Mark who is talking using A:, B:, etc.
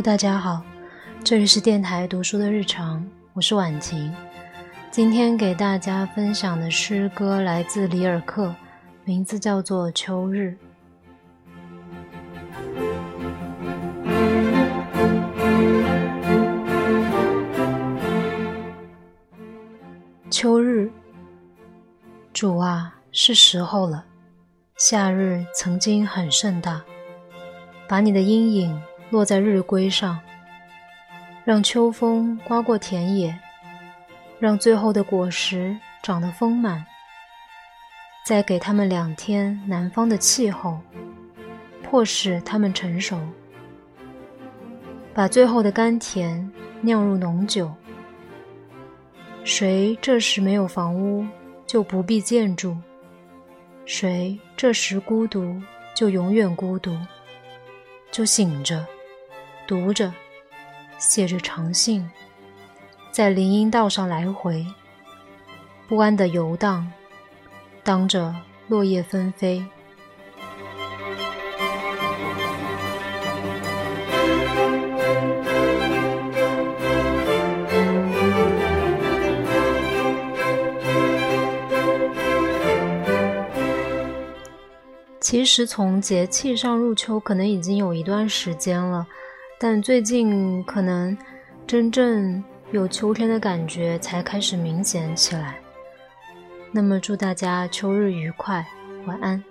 A: 大家好，这里是电台读书的日常，我是婉晴。今天给大家分享的诗歌来自里尔克，名字叫做《秋日》。秋日，主啊，是时候了。夏日曾经很盛大，把你的阴影落在日晷上，让秋风刮过田野，让最后的果实长得丰满，再给他们两天南方的气候，迫使他们成熟，把最后的甘甜酿入浓酒。谁这时没有房屋，就不必建筑。谁这时孤独，就永远孤独，就醒着，读着，写着长信，在林荫道上来回，不安的游荡，当着落叶纷飞。其实从节气上入秋，可能已经有一段时间了，但最近可能真正有秋天的感觉才开始明显起来。那么祝大家秋日愉快，晚安。